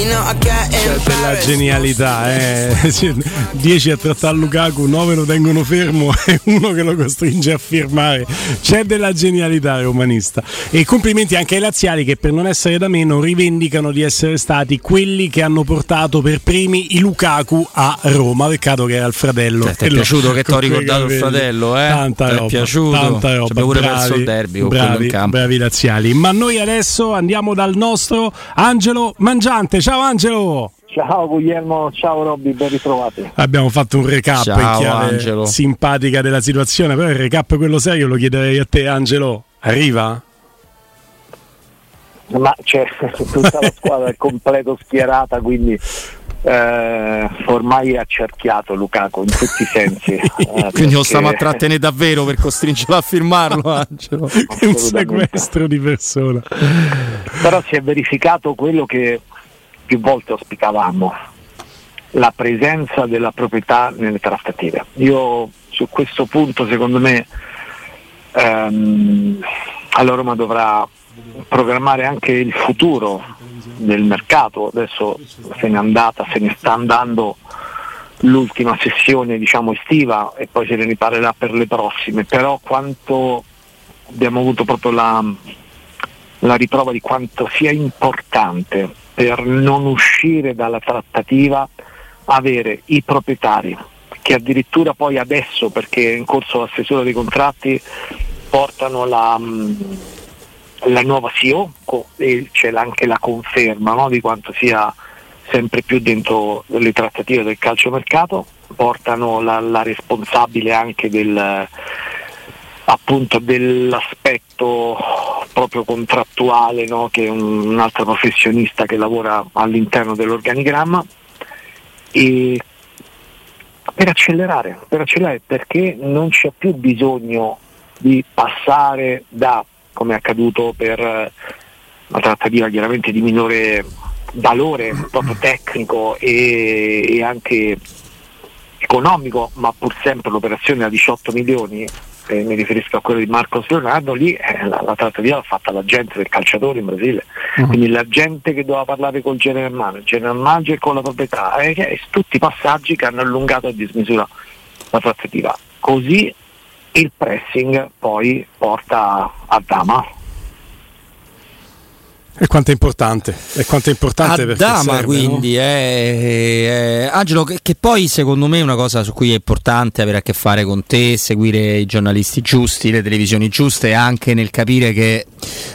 C'è della genialità, eh. 10 a trattare Lukaku, 9 lo tengono fermo e uno che lo costringe a firmare. C'è della genialità romanista. E complimenti anche ai laziali che per non essere da meno rivendicano di essere stati quelli che hanno portato per primi i Lukaku a Roma. Peccato che era il fratello. Cioè, ti è piaciuto che ti ho ricordato il fratello, eh? Tanta ti roba. è piaciuto? Tanta roba. Abbiamo pure bravi, perso il derby bravi, in campo. bravi laziali. Ma noi adesso andiamo dal nostro Angelo Mangiante. Ciao Angelo! Ciao Guglielmo, ciao Robby, ben ritrovati. Abbiamo fatto un recap Ciao, in chiave Angelo. simpatica della situazione, però il recap quello serio lo chiederei a te Angelo. Arriva? Ma c'è tutta la squadra è completo schierata, quindi eh, ormai è accerchiato Lukaku in tutti i sensi. eh, Quindi lo perché- stiamo a trattenere davvero per costringerlo a firmarlo, Angelo. È un sequestro di persona. Però si è verificato quello che più volte auspicavamo, la presenza della proprietà nelle trattative. Io su questo punto secondo me ehm, la Roma dovrà programmare anche il futuro del mercato, adesso se n'è andata, se ne sta andando l'ultima sessione diciamo estiva e poi se ne riparerà per le prossime, però quanto abbiamo avuto proprio la, la riprova di quanto sia importante per non uscire dalla trattativa avere i proprietari che addirittura poi adesso perché è in corso la stesura dei contratti portano la, mh, la nuova CEO e c'è anche la conferma no, di quanto sia sempre più dentro le trattative del calciomercato, portano la, la responsabile anche del, appunto dell'aspetto proprio contrattuale no, che è un, un altro professionista che lavora all'interno dell'organigramma. E per accelerare, per accelerare perché non c'è più bisogno di passare da, come è accaduto per eh, una trattativa chiaramente di minore valore proprio tecnico e, e anche economico, ma pur sempre l'operazione a 18 milioni, eh, mi riferisco a quello di Marcos Leonardo, lì eh, la, la trattativa l'ha fatta l'agente del calciatore in Brasile, quindi l'agente che doveva parlare col general manager, il general manager con la proprietà, eh, tutti i passaggi che hanno allungato a dismisura la trattativa. Così il pressing poi porta a Dama. E quanto è importante? E quanto è importante Adama serve, quindi eh, eh, Angelo che, che poi secondo me è una cosa su cui è importante avere a che fare con te seguire i giornalisti giusti le televisioni giuste anche nel capire che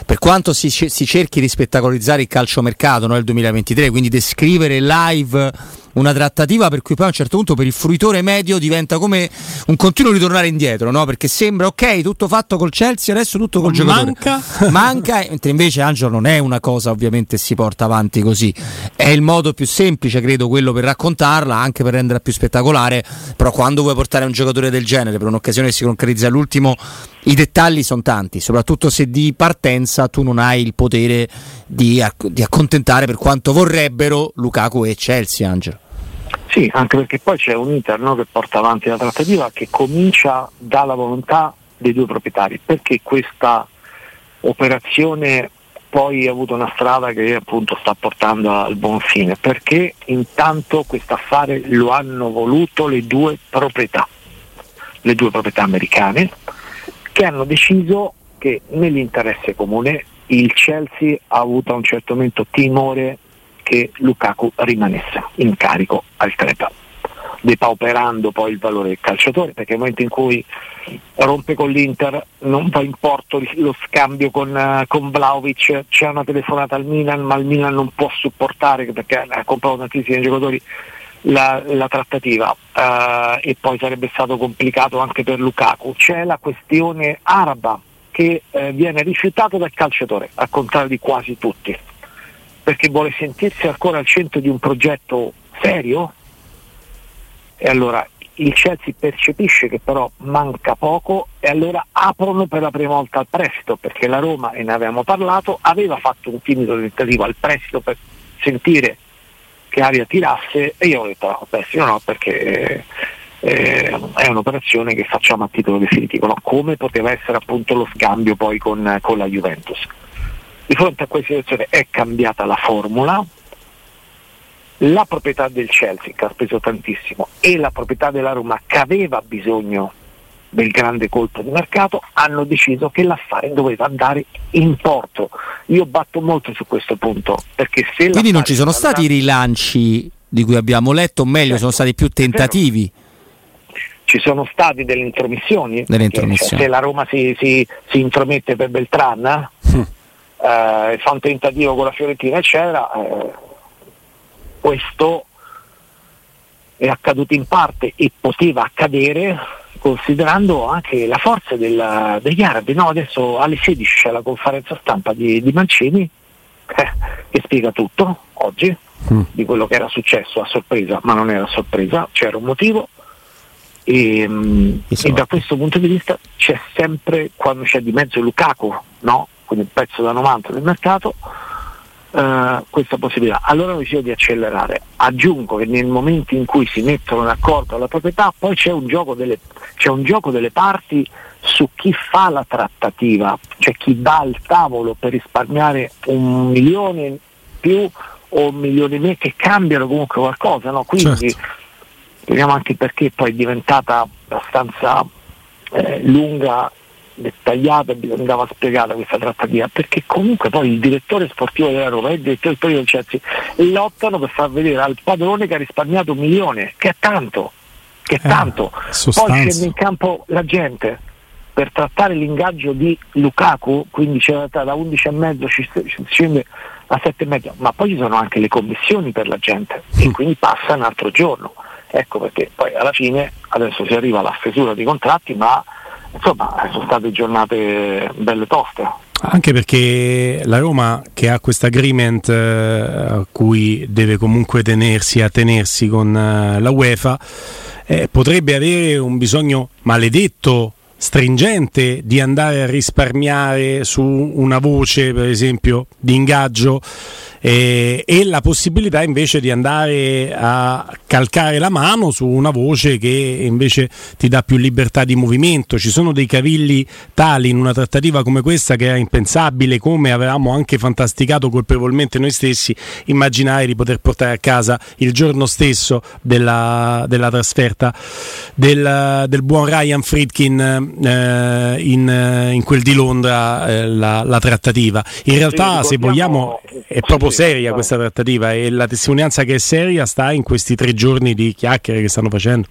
per quanto si, si cerchi di spettacolarizzare il calciomercato no, nel 2023 quindi descrivere live una trattativa per cui poi a un certo punto per il fruitore medio diventa come un continuo ritornare indietro, no? Perché sembra ok, tutto fatto col Chelsea, adesso tutto col giocatore. Manca? Manca, mentre invece Angelo non è una cosa ovviamente si porta avanti così. È il modo più semplice, credo, quello per raccontarla, anche per renderla più spettacolare. Però quando vuoi portare un giocatore del genere per un'occasione che si concretizza all'ultimo, i dettagli sono tanti, soprattutto se di partenza tu non hai il potere di, acc- di accontentare per quanto vorrebbero Lukaku e Chelsea, Angelo. Sì, anche perché poi c'è un Inter no, che porta avanti la trattativa che comincia dalla volontà dei due proprietari, perché questa operazione poi ha avuto una strada che appunto sta portando al buon fine, perché intanto questo affare lo hanno voluto le due proprietà, le due proprietà americane, che hanno deciso che nell'interesse comune il Chelsea ha avuto a un certo momento timore che Lukaku rimanesse in carico al club, depauperando poi il valore del calciatore, perché nel momento in cui rompe con l'Inter non va in porto lo scambio con, eh, con Vlaovic, c'è una telefonata al Milan, ma il Milan non può supportare perché ha comprato tantissimi giocatori la, la trattativa eh, e poi sarebbe stato complicato anche per Lukaku. C'è la questione araba che eh, viene rifiutato dal calciatore, al contrario di quasi tutti, perché vuole sentirsi ancora al centro di un progetto serio e allora il Chelsea percepisce che però manca poco e allora aprono per la prima volta al prestito perché la Roma, e ne avevamo parlato, aveva fatto un timido tentativo al prestito per sentire che aria tirasse e io ho detto no, prestito no perché eh, è un'operazione che facciamo a titolo definitivo, no? come poteva essere appunto lo scambio poi con, con la Juventus. Di fronte a questa situazione è cambiata la formula la proprietà del Chelsea che ha speso tantissimo e la proprietà della Roma che aveva bisogno del grande colpo di mercato hanno deciso che l'affare doveva andare in porto. Io batto molto su questo punto perché se Quindi non ci sono stati i rilanci di cui abbiamo letto, o meglio certo, sono stati più tentativi. Ci sono state delle intromissioni, delle intromissioni. Cioè, se la Roma si, si, si, intromette per Beltran mm. Eh, fa un tentativo con la Fiorentina eccetera, eh, questo è accaduto in parte e poteva accadere considerando anche la forza del, degli arabi. No, adesso alle 16 c'è la conferenza stampa di, di Mancini eh, che spiega tutto oggi mm. di quello che era successo a sorpresa, ma non era sorpresa, c'era un motivo. E, mm, e, da questo punto di vista c'è sempre, quando c'è di mezzo Lukaku, no? Quindi il pezzo da 90 del mercato, uh, questa possibilità. Allora ho deciso di accelerare. Aggiungo che nel momento in cui si mettono d'accordo alla proprietà, poi c'è un gioco delle, c'è un gioco delle parti su chi fa la trattativa, cioè chi va al tavolo per risparmiare un milione più o un milione meno che cambiano comunque qualcosa, no? quindi certo. vediamo anche perché poi è diventata abbastanza eh, lunga dettagliata bisognava spiegare questa trattativa perché comunque poi il direttore sportivo della Roma e il direttore sportivo del Chelsea lottano per far vedere al padrone che ha risparmiato un milione che è tanto che è eh, tanto. Poi scende in campo la gente per trattare l'ingaggio di Lukaku quindi c'è da 11,5 ci scende a 7,5 ma poi ci sono anche le commissioni per la gente e mm. quindi passa un altro giorno. Ecco perché poi alla fine adesso si arriva alla stesura di contratti ma insomma sono state giornate belle toste. Anche perché la Roma che ha questo agreement eh, a cui deve comunque tenersi, a tenersi con eh, la UEFA, eh, potrebbe avere un bisogno maledetto stringente di andare a risparmiare su una voce, per esempio, di ingaggio eh, e la possibilità invece di andare a calcare la mano su una voce che invece ti dà più libertà di movimento. Ci sono dei cavilli tali in una trattativa come questa che era impensabile, come avevamo anche fantasticato colpevolmente noi stessi, immaginare di poter portare a casa il giorno stesso della, della trasferta del, del, buon Ryan Friedkin eh, in, in, quel di Londra eh, la, la, trattativa. In realtà, se vogliamo, è proprio seria questa trattativa e la testimonianza che è seria sta in questi tre giorni di chiacchiere che stanno facendo.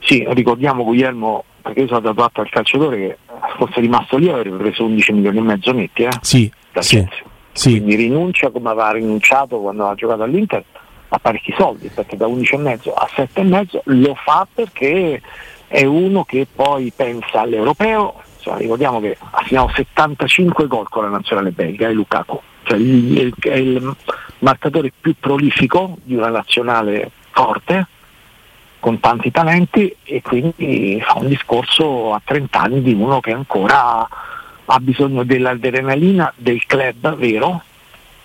Sì, ricordiamo Guglielmo, perché io sono dato atto al calciatore che fosse rimasto lì avrebbe preso 11 milioni e mezzo netti, eh? Sì, sì, sì. Quindi rinuncia come aveva rinunciato quando ha giocato all'Inter a parecchi soldi, perché da 11 e mezzo a 7 e mezzo lo fa perché è uno che poi pensa all'europeo, insomma, ricordiamo che ha segnato 75 gol con la nazionale belga e eh, Lukaku cioè il, è il marcatore più prolifico di una nazionale forte con tanti talenti e quindi fa un discorso a 30 anni di uno che ancora ha bisogno dell'adrenalina del club vero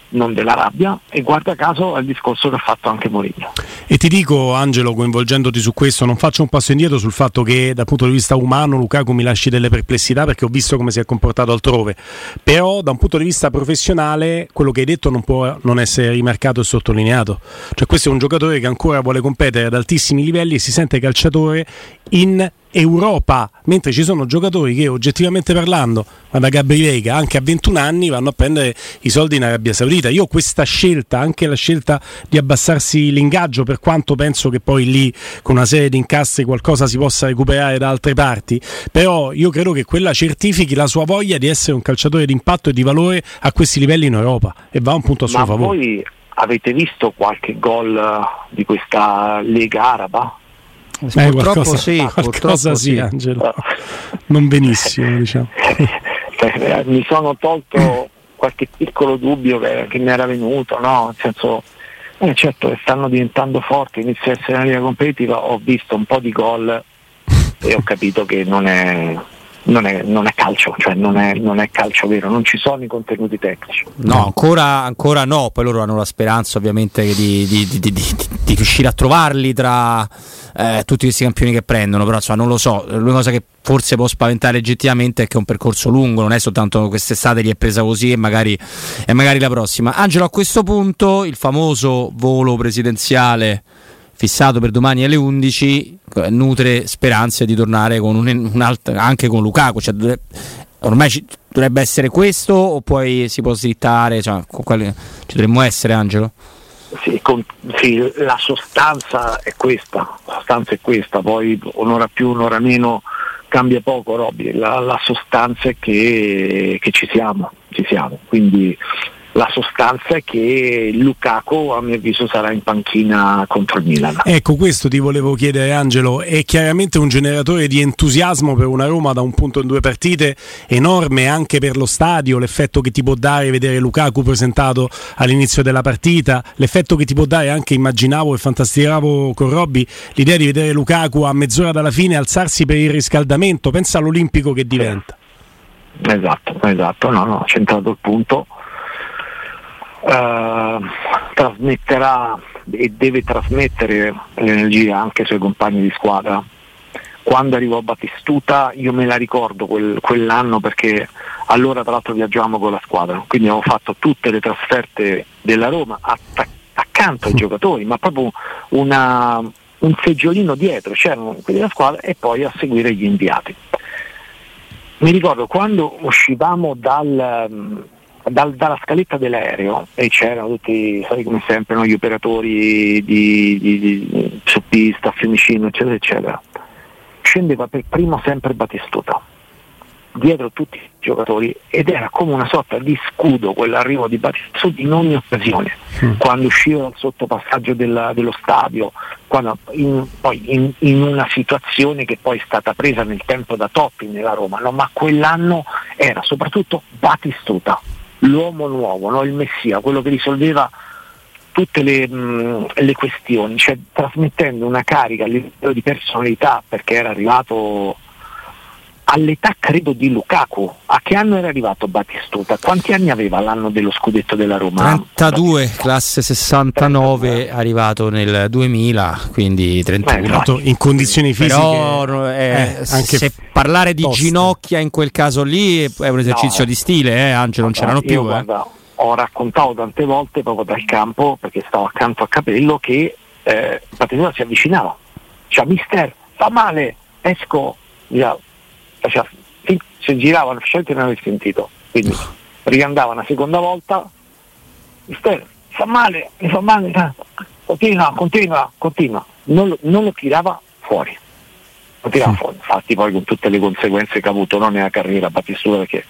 non della rabbia e guarda caso al discorso che ha fatto anche Mourinho. E ti dico Angelo, coinvolgendoti su questo, non faccio un passo indietro sul fatto che dal punto di vista umano Lukaku mi lasci delle perplessità perché ho visto come si è comportato altrove, però da un punto di vista professionale quello che hai detto non può non essere rimarcato e sottolineato. Cioè questo è un giocatore che ancora vuole competere ad altissimi livelli e si sente calciatore in Europa, mentre ci sono giocatori che oggettivamente parlando, ma da Gabri Vega anche a 21 anni vanno a prendere i soldi in Arabia Saudita. Io questa scelta, anche la scelta di abbassarsi l'ingaggio, per quanto penso che poi lì con una serie di incastri qualcosa si possa recuperare da altre parti, però io credo che quella certifichi la sua voglia di essere un calciatore di impatto e di valore a questi livelli in Europa e va un punto a suo ma favore. Voi avete visto qualche gol di questa Lega Araba? Eh, purtroppo qualcosa, sì, qualcosa purtroppo sì, sì, Angelo. Non benissimo, diciamo. Mi sono tolto qualche piccolo dubbio che, che mi era venuto, no? Nel senso, eh, certo che stanno diventando forti, inizia a essere una linea competitiva, ho visto un po' di gol e ho capito che non è, non è, non è, calcio, cioè non è, non è, calcio vero, non ci sono i contenuti tecnici. No, ancora, ancora no, poi loro hanno la speranza ovviamente di, di, di, di riuscire a trovarli tra eh, tutti questi campioni che prendono, però insomma, non lo so, l'unica cosa che forse può spaventare legittimamente è che è un percorso lungo, non è soltanto quest'estate gli è presa così e magari, e magari la prossima. Angelo, a questo punto il famoso volo presidenziale fissato per domani alle 11 eh, nutre speranze di tornare con un, un alt- anche con Lukaku cioè, ormai ci, dovrebbe essere questo o poi si può slittare cioè, quale, ci dovremmo essere Angelo? Sì, con, sì, la sostanza è questa, la sostanza è questa, poi un'ora più, un'ora meno cambia poco Robby, la, la sostanza è che, che ci siamo, ci siamo, quindi la sostanza è che Lukaku a mio avviso sarà in panchina contro il Milan. Ecco, questo ti volevo chiedere Angelo, è chiaramente un generatore di entusiasmo per una Roma da un punto in due partite enorme anche per lo stadio, l'effetto che ti può dare vedere Lukaku presentato all'inizio della partita, l'effetto che ti può dare anche, immaginavo e fantasticavo con Robby, l'idea di vedere Lukaku a mezz'ora dalla fine alzarsi per il riscaldamento, pensa all'Olimpico che diventa. Esatto, esatto, no, no, centrato il punto eh, trasmetterà e deve trasmettere l'energia anche ai suoi compagni di squadra. Quando arrivò Battistuta io me la ricordo quel, quell'anno perché allora tra l'altro viaggiavamo con la squadra, quindi avevo fatto tutte le trasferte della Roma attac- accanto ai giocatori, ma proprio una, un seggiolino dietro, c'erano quelli della squadra e poi a seguire gli inviati. Mi ricordo quando uscivamo dal, dal, dalla scaletta dell'aereo e c'erano tutti, sai come sempre, no, gli operatori di, di, di, su pista, Fiumicino, eccetera, eccetera. Scendeva per primo sempre Batistuta, dietro tutti i giocatori ed era come una sorta di scudo quell'arrivo di Batistuta in ogni occasione, mm. quando usciva dal sottopassaggio della, dello stadio, in, poi in, in, una situazione che poi è stata presa nel tempo da Toppi nella Roma, no? ma quell'anno era soprattutto Batistuta l'uomo nuovo, no? il messia, quello che risolveva tutte le, mh, le, questioni, cioè trasmettendo una carica a livello di personalità perché era arrivato all'età credo di Lukaku. A che anno era arrivato Battistuta? Quanti anni aveva l'anno dello scudetto della Roma? 32, classe 69, 32. arrivato nel 2000, quindi 31. Beh, in condizioni fisiche. Però eh, eh, se parlare di toste. ginocchia in quel caso lì è un esercizio no. di stile, eh, Angelo, non c'erano più. Eh. Guarda, ho raccontato tante volte proprio dal campo, perché stavo accanto a Capello, che eh, Battistuta si avvicinava. Cioè, mister, fa male, esco. Via, faceva, si giravano scelte non avevi sentito. Quindi riandava una seconda volta. Fa male mi fa male continua continua continua. Non, non lo tirava fuori. Lo tirava fuori. Infatti poi con tutte le conseguenze che ha avuto non nella carriera Battistuta perché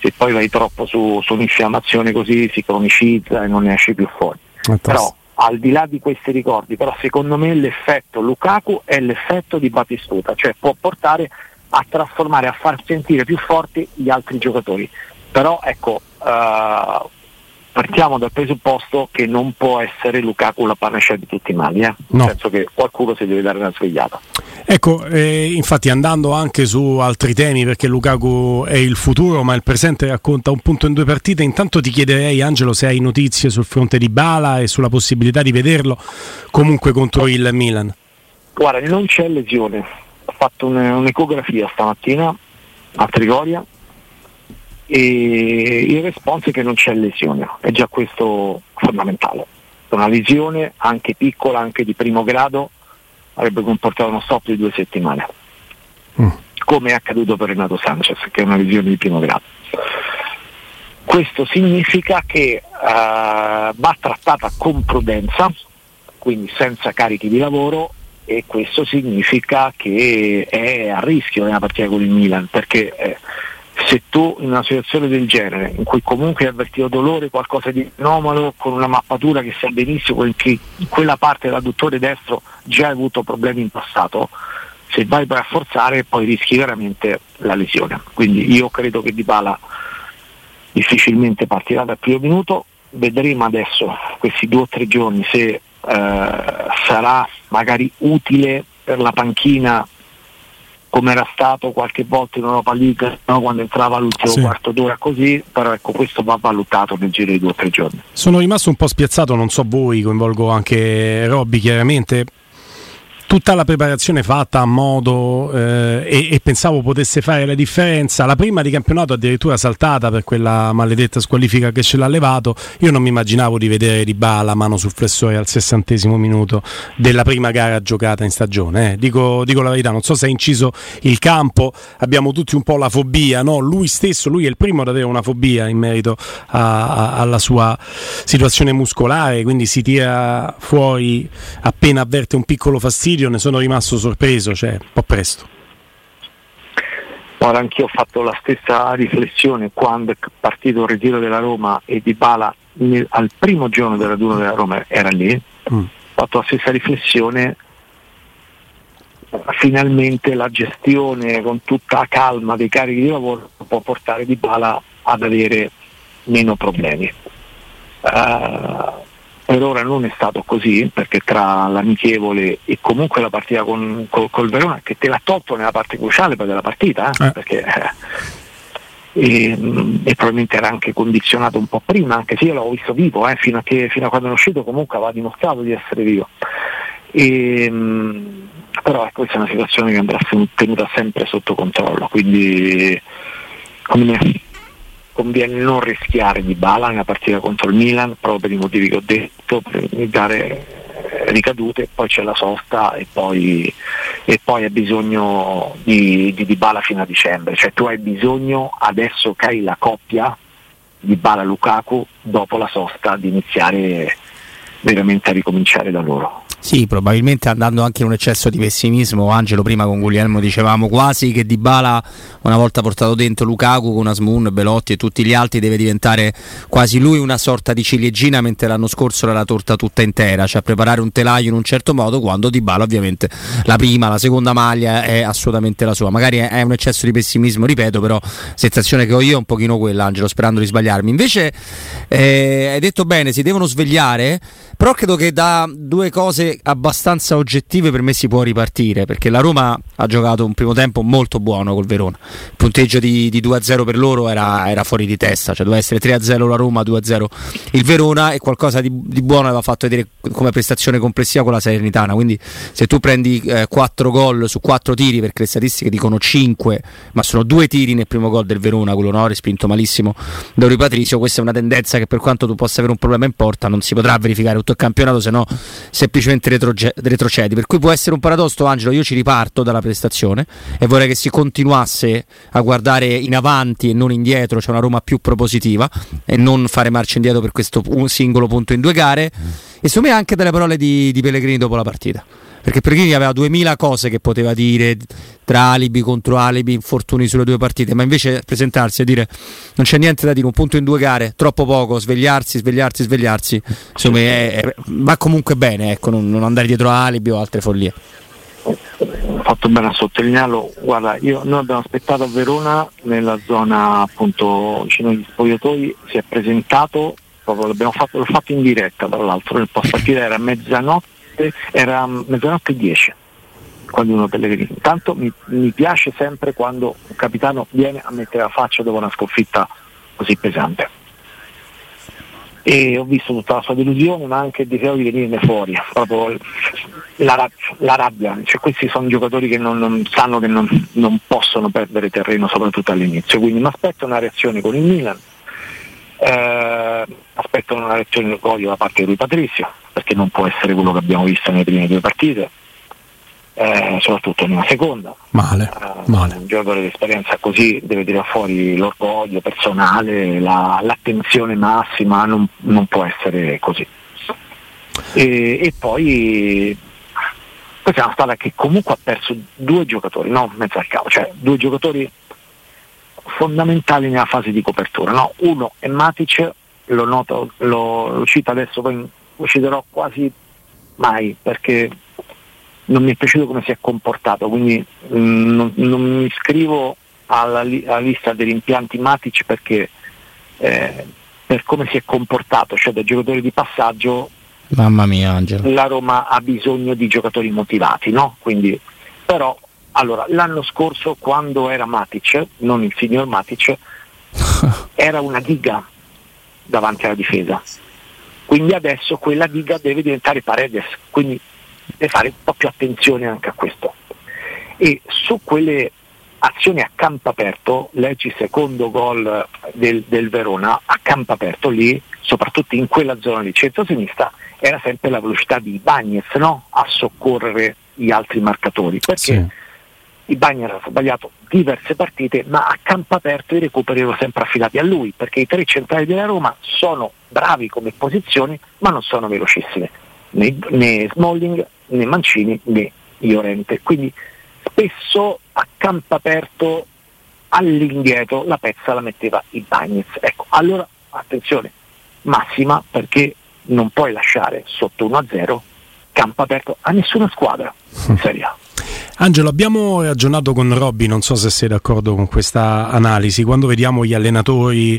se poi vai troppo su, su, un'infiammazione così si cronicizza e non ne esce più fuori. Però al di là di questi ricordi, però secondo me l'effetto Lukaku è l'effetto di Battistuta, cioè può portare a trasformare, a far sentire più forti gli altri giocatori. Però ecco, uh, partiamo dal presupposto che non può essere Lukaku la panacea di tutti i mali, eh? no. nel senso che qualcuno si deve dare una svegliata. Ecco, eh, infatti andando anche su altri temi, perché Lukaku è il futuro, ma il presente racconta un punto in due partite, intanto ti chiederei Angelo se hai notizie sul fronte di Bala e sulla possibilità di vederlo comunque contro il Milan. Guarda, non c'è lesione, fatto un'ecografia stamattina a Trigoria e il responso è che non c'è lesione, è già questo fondamentale. Una lesione anche piccola, anche di primo grado, avrebbe comportato uno stop di due settimane, mm. come è accaduto per Renato Sanchez, che è una lesione di primo grado. Questo significa che uh, va trattata con prudenza, quindi senza carichi di lavoro e questo significa che è a rischio nella partita con il Milan perché eh, se tu in una situazione del genere in cui comunque hai avvertito dolore, qualcosa di anomalo, con una mappatura che sa benissimo che in quella parte dell'adduttore destro già hai avuto problemi in passato, se vai poi a forzare poi rischi veramente la lesione. Quindi io credo che Di Bala difficilmente partirà dal primo minuto, vedremo adesso questi due o tre giorni se sarà magari utile per la panchina come era stato qualche volta in Europa League no? quando entrava l'ultimo sì. quarto d'ora così, però ecco questo va valutato nel giro di due o tre giorni. Sono rimasto un po' spiazzato, non so voi, coinvolgo anche Robby chiaramente, tutta la preparazione fatta a modo eh, e, e, pensavo potesse fare la differenza. La prima di campionato addirittura saltata per quella maledetta squalifica che ce l'ha levato. Io non mi immaginavo di vedere Di Bala mano sul flessore al sessantesimo minuto della prima gara giocata in stagione. Eh. Dico, dico, la verità, non so se ha inciso il campo, abbiamo tutti un po' la fobia, no? lui stesso, lui è il primo ad avere una fobia in merito a, a, alla sua situazione muscolare, quindi si tira fuori appena avverte un piccolo fastidio video ne sono rimasto sorpreso, cioè un po' presto. Ora anch'io ho fatto la stessa riflessione quando è partito il ritiro della Roma e Di Bala nel, al primo giorno della raduno della Roma era lì, mm. ho fatto la stessa riflessione, finalmente la gestione con tutta la calma dei carichi di lavoro può portare Di Bala ad avere meno problemi. Uh, per ora non è stato così perché tra l'amichevole e comunque la partita con, col, col Verona che te l'ha tolto nella parte cruciale della partita eh, eh. Perché, eh, e, e, probabilmente era anche condizionato un po' prima anche se io l'avevo visto vivo eh, fino, a che, fino, a quando è uscito comunque aveva dimostrato di essere vivo e, però ecco, questa è una situazione che andrà tenuta sempre sotto controllo quindi come me conviene non rischiare di bala nella partita contro il Milan proprio per i motivi che ho detto, per dare ricadute, poi c'è la sosta e poi, e poi hai bisogno di, di, di bala fino a dicembre, cioè tu hai bisogno adesso che hai la coppia di bala Lukaku dopo la sosta di iniziare veramente a ricominciare da loro. Sì, probabilmente andando anche in un eccesso di pessimismo, Angelo prima con Guglielmo dicevamo quasi che Di Bala una volta portato dentro Lukaku con Asmun, Belotti e tutti gli altri deve diventare quasi lui una sorta di ciliegina mentre l'anno scorso era la torta tutta intera, cioè preparare un telaio in un certo modo quando Di Bala ovviamente la prima, la seconda maglia è assolutamente la sua. Magari è un eccesso di pessimismo, ripeto, però sensazione che ho io è un pochino quella, Angelo, sperando di sbagliarmi. Invece eh, hai detto bene, si devono svegliare, però credo che da due cose abbastanza oggettive per me si può ripartire perché la Roma ha giocato un primo tempo molto buono col Verona il punteggio di, di 2-0 per loro era, era, fuori di testa cioè doveva essere 3-0 la Roma 2-0 il Verona e qualcosa di, di, buono aveva fatto vedere come prestazione complessiva con la Salernitana quindi se tu prendi eh, 4 gol su 4 tiri perché le statistiche dicono 5 ma sono 2 tiri nel primo gol del Verona quello no respinto malissimo da Uri Patrizio questa è una tendenza che per quanto tu possa avere un problema in porta non si potrà verificare tutto il campionato se no semplicemente retroge- retrocedi. Per cui può essere un paradosso, Angelo. Io ci riparto dalla prestazione e vorrei che si continuasse a guardare in avanti e non indietro, cioè una Roma più propositiva e non fare marcia indietro per questo singolo punto in due gare. E secondo me anche delle parole di, di Pellegrini dopo la partita. Perché Pellegrini aveva 2000 cose che poteva dire tra alibi contro alibi, infortuni sulle due partite, ma invece presentarsi e dire non c'è niente da dire, un punto in due gare, troppo poco, svegliarsi, svegliarsi, svegliarsi, insomma è, è, va comunque bene, ecco, non, non andare dietro a alibi o altre follie. Ho fatto bene a sottolinearlo, guarda, io, noi abbiamo aspettato a Verona nella zona appunto vicino agli spogliatoi, si è presentato, proprio l'abbiamo fatto, l'ho fatto in diretta tra l'altro, nel post partita era mezzanotte notte, era mezzanotte e 10 quando uno Pellegrini. Intanto mi, mi, piace sempre quando un capitano viene a mettere la faccia dopo una sconfitta così pesante. E ho visto tutta la sua delusione, ma anche il desiderio di venirne fuori, proprio la, la rabbia. Cioè, questi sono giocatori che non, non sanno che non, non, possono perdere terreno, soprattutto all'inizio. Quindi mi aspetto una reazione con il Milan. Eh, aspetto una reazione d'orgoglio da parte di lui Patrizio, perché non può essere quello che abbiamo visto nelle prime due partite, eh, soprattutto in una seconda. Male, eh, male. Un giocatore di esperienza così deve tirare fuori l'orgoglio personale, la, l'attenzione massima, non, non, può essere così. E, e poi questa è una squadra che comunque ha perso due giocatori, no mezzo al capo, cioè due giocatori fondamentali nella fase di copertura. No? Uno è Matic, lo, noto, lo, lo cito adesso, poi lo citerò quasi mai perché non mi è piaciuto come si è comportato, quindi mh, mm, non, non, mi iscrivo alla, alla, lista degli impianti Matic perché eh, per come si è comportato, cioè da giocatore di passaggio, Mamma mia, Angelo. la Roma ha bisogno di giocatori motivati, no? Quindi, però Allora, l'anno scorso quando era Matic, non il signor Matic, era una diga davanti alla difesa. Quindi adesso quella diga deve diventare Paredes, quindi deve fare un po' più attenzione anche a questo. E su quelle azioni a campo aperto, leggi secondo gol del, del Verona, a campo aperto lì, soprattutto in quella zona di centro-sinistra, era sempre la velocità di Bagnez no? a soccorrere gli altri marcatori. Perché sì. i Bagnez ha sbagliato diverse partite, ma a campo aperto i recuperi erano sempre affidati a lui, perché i tre centrali della Roma sono bravi come posizioni, ma non sono velocissimi. Né, né Smalling, né Mancini, né Iorente. Quindi spesso a campo aperto all'indietro la pezza la metteva i Bagnez. Ecco, allora attenzione massima perché non puoi lasciare sotto 1-0 campo aperto a nessuna squadra in Serie A. Angelo, abbiamo ragionato con Robby, non so se sei d'accordo con questa analisi, quando vediamo gli allenatori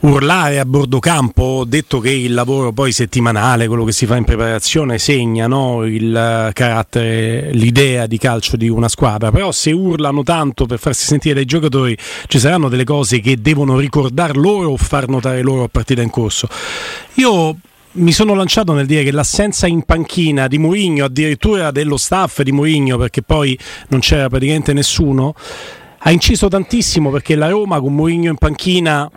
urlare a bordo campo, detto che il lavoro poi settimanale, quello che si fa in preparazione, segna no? il carattere, l'idea di calcio di una squadra, però se urlano tanto per farsi sentire dai giocatori ci saranno delle cose che devono ricordare loro o far notare loro a partita in corso. Io mi sono lanciato nel dire che l'assenza in panchina di Mourinho, addirittura dello staff di Mourinho, perché poi non c'era praticamente nessuno, ha inciso tantissimo perché la Roma con Mourinho in panchina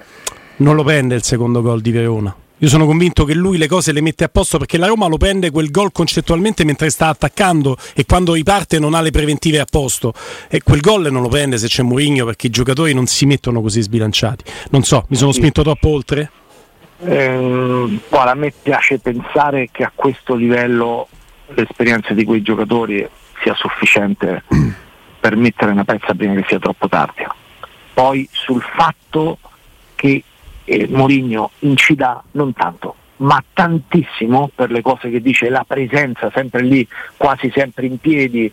non lo prende il secondo gol di Verona. Io sono convinto che lui le cose le mette a posto perché la Roma lo prende quel gol concettualmente mentre sta attaccando e quando riparte non ha le preventive a posto. E quel gol non lo prende se c'è Mourinho perché i giocatori non si mettono così sbilanciati. Non so, mi sono spinto troppo oltre? Eh, a me piace pensare che a questo livello l'esperienza di quei giocatori sia sufficiente per mettere una pezza prima che sia troppo tardi. Poi sul fatto che eh, Mourinho incida non tanto, ma tantissimo per le cose che dice, la presenza sempre lì, quasi sempre in piedi,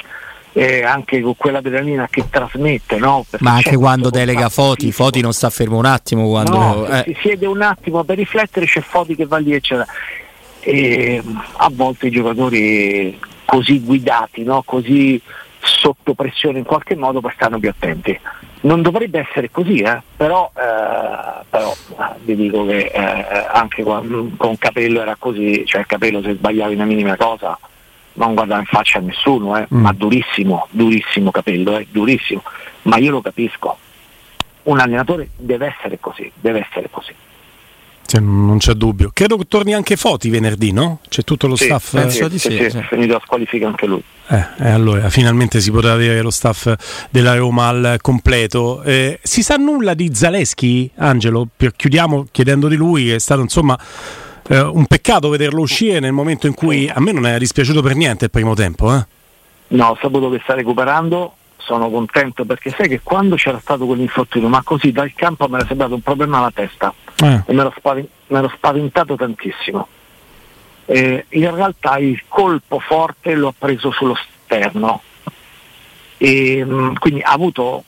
eh, anche con quella pedalina che trasmette. No? Ma anche quando delega Foti, fisico. Foti non sta fermo un attimo. Quando, no, eh. si siede un attimo per riflettere, c'è Foti che va lì, eccetera. E a volte i giocatori così guidati, no? così sotto pressione in qualche modo, poi stanno più attenti. Non dovrebbe essere così, eh? però, eh, però eh, vi dico che eh, anche con, con Capello era così, cioè Capello se sbagliava una minima cosa non guardare in faccia a nessuno, eh, mm. ma durissimo, durissimo capello, eh, durissimo, ma io lo capisco. Un allenatore deve essere così, deve essere così. Cioè, non c'è dubbio. Credo che torni anche Foti venerdì, no? C'è tutto lo sì, staff. Penso eh, di sì, sì, sì. finito la squalifica anche lui. Eh, eh, allora, finalmente si potrà avere lo staff della Roma al completo. Eh, si sa nulla di Zaleschi, Angelo? Chiudiamo chiedendo di lui, che è stato insomma eh, un peccato vederlo uscire nel momento in cui a me non è dispiaciuto per niente il primo tempo. Eh? No, ho saputo che sta recuperando, sono contento perché sai che quando c'era stato quell'infortunio, ma così dal campo mi era sembrato un problema alla testa eh. e mi ero, spavent- spaventato tantissimo. Eh, in realtà il colpo forte l'ho preso sullo sterno e mh, mm, quindi ha avuto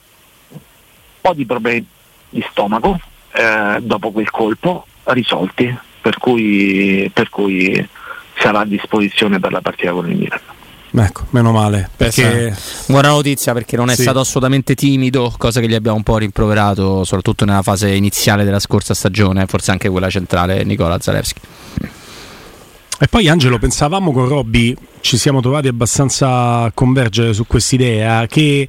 un po' di problemi di stomaco eh, dopo quel colpo risolti per cui, per cui sarà a disposizione per la partita con il Milan. Ecco, meno male. Perché... Buona notizia perché non è sì. stato assolutamente timido, cosa che gli abbiamo un po' rimproverato, soprattutto nella fase iniziale della scorsa stagione, forse anche quella centrale, Nicola Zalewski. E poi Angelo, pensavamo con Robby, ci siamo trovati abbastanza a convergere su quest'idea che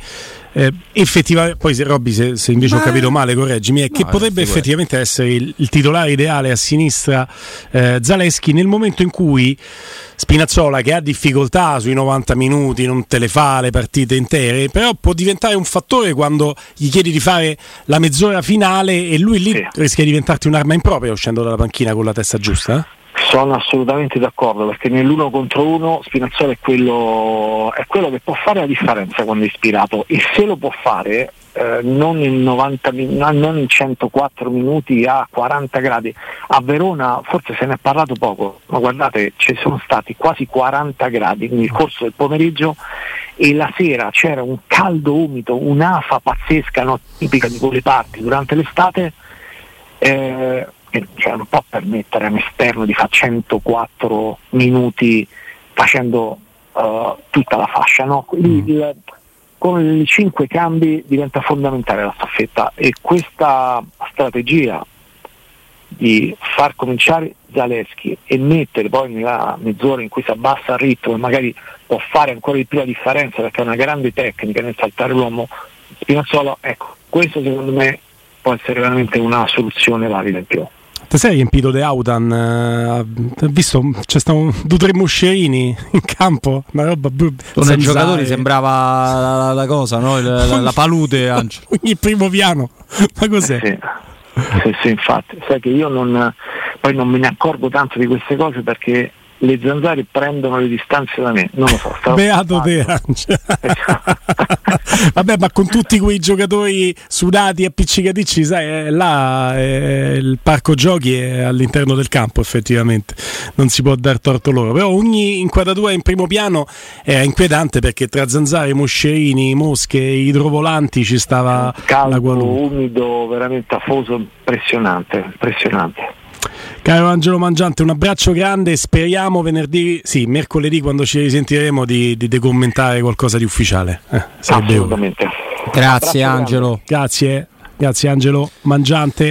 eh, effettivamente, poi se Robby se, se invece Ma... ho capito male correggimi, è no, che potrebbe effettivamente essere il, il, titolare ideale a sinistra eh, Zaleschi nel momento in cui Spinazzola che ha difficoltà sui 90 minuti, non te le fa le partite intere, però può diventare un fattore quando gli chiedi di fare la mezz'ora finale e lui lì sì. rischia di diventarti un'arma impropria uscendo dalla panchina con la testa giusta. Sono assolutamente d'accordo perché nell'uno contro uno Spinazzola è quello, è quello che può fare la differenza quando è ispirato e se lo può fare eh, non, in 90, non in 104 minuti a 40 gradi. A Verona forse se ne è parlato poco, ma guardate ci sono stati quasi 40 gradi nel corso del pomeriggio e la sera c'era un caldo umido, un'afa pazzesca no, tipica di quelle parti durante l'estate. Eh, cioè non può permettere a un esterno di fare 104 minuti facendo uh, tutta la fascia. No? Mm. Il, con i cinque cambi diventa fondamentale la staffetta e questa strategia di far cominciare Zaleschi e mettere poi nella mezz'ora in cui si abbassa il ritmo e magari può fare ancora di più la differenza perché è una grande tecnica nel saltare l'uomo Spinazzola, ecco, questo secondo me può essere veramente una soluzione valida in più. Ti sei riempito di Autan? Eh, visto c'è stato due o tre moscerini in campo, una roba Con i giocatori sembrava la, la cosa, no? la, la, la palude ogni primo piano. Ma cos'è? Eh sì. sì, sì, infatti, sai che io non, poi non me ne accorgo tanto di queste cose perché le zanzare prendono le distanze da me, non lo so. Beato te, Vabbè, ma con tutti quei giocatori sudati e appiccicaticci, sai, eh, là eh, il parco giochi è all'interno del campo, effettivamente, non si può dar torto loro. Però ogni inquadratura in primo piano è inquietante perché tra zanzare, moscerini, mosche, idrovolanti ci stava caldo, la qualunque. umido, veramente afoso, impressionante, impressionante. Caro Angelo Mangiante, un abbraccio grande. Speriamo venerdì, sì, mercoledì, quando ci risentiremo, di, di, di commentare qualcosa di ufficiale. Eh, Assolutamente. Grazie, Angelo. Grazie, grazie Angelo Mangiante.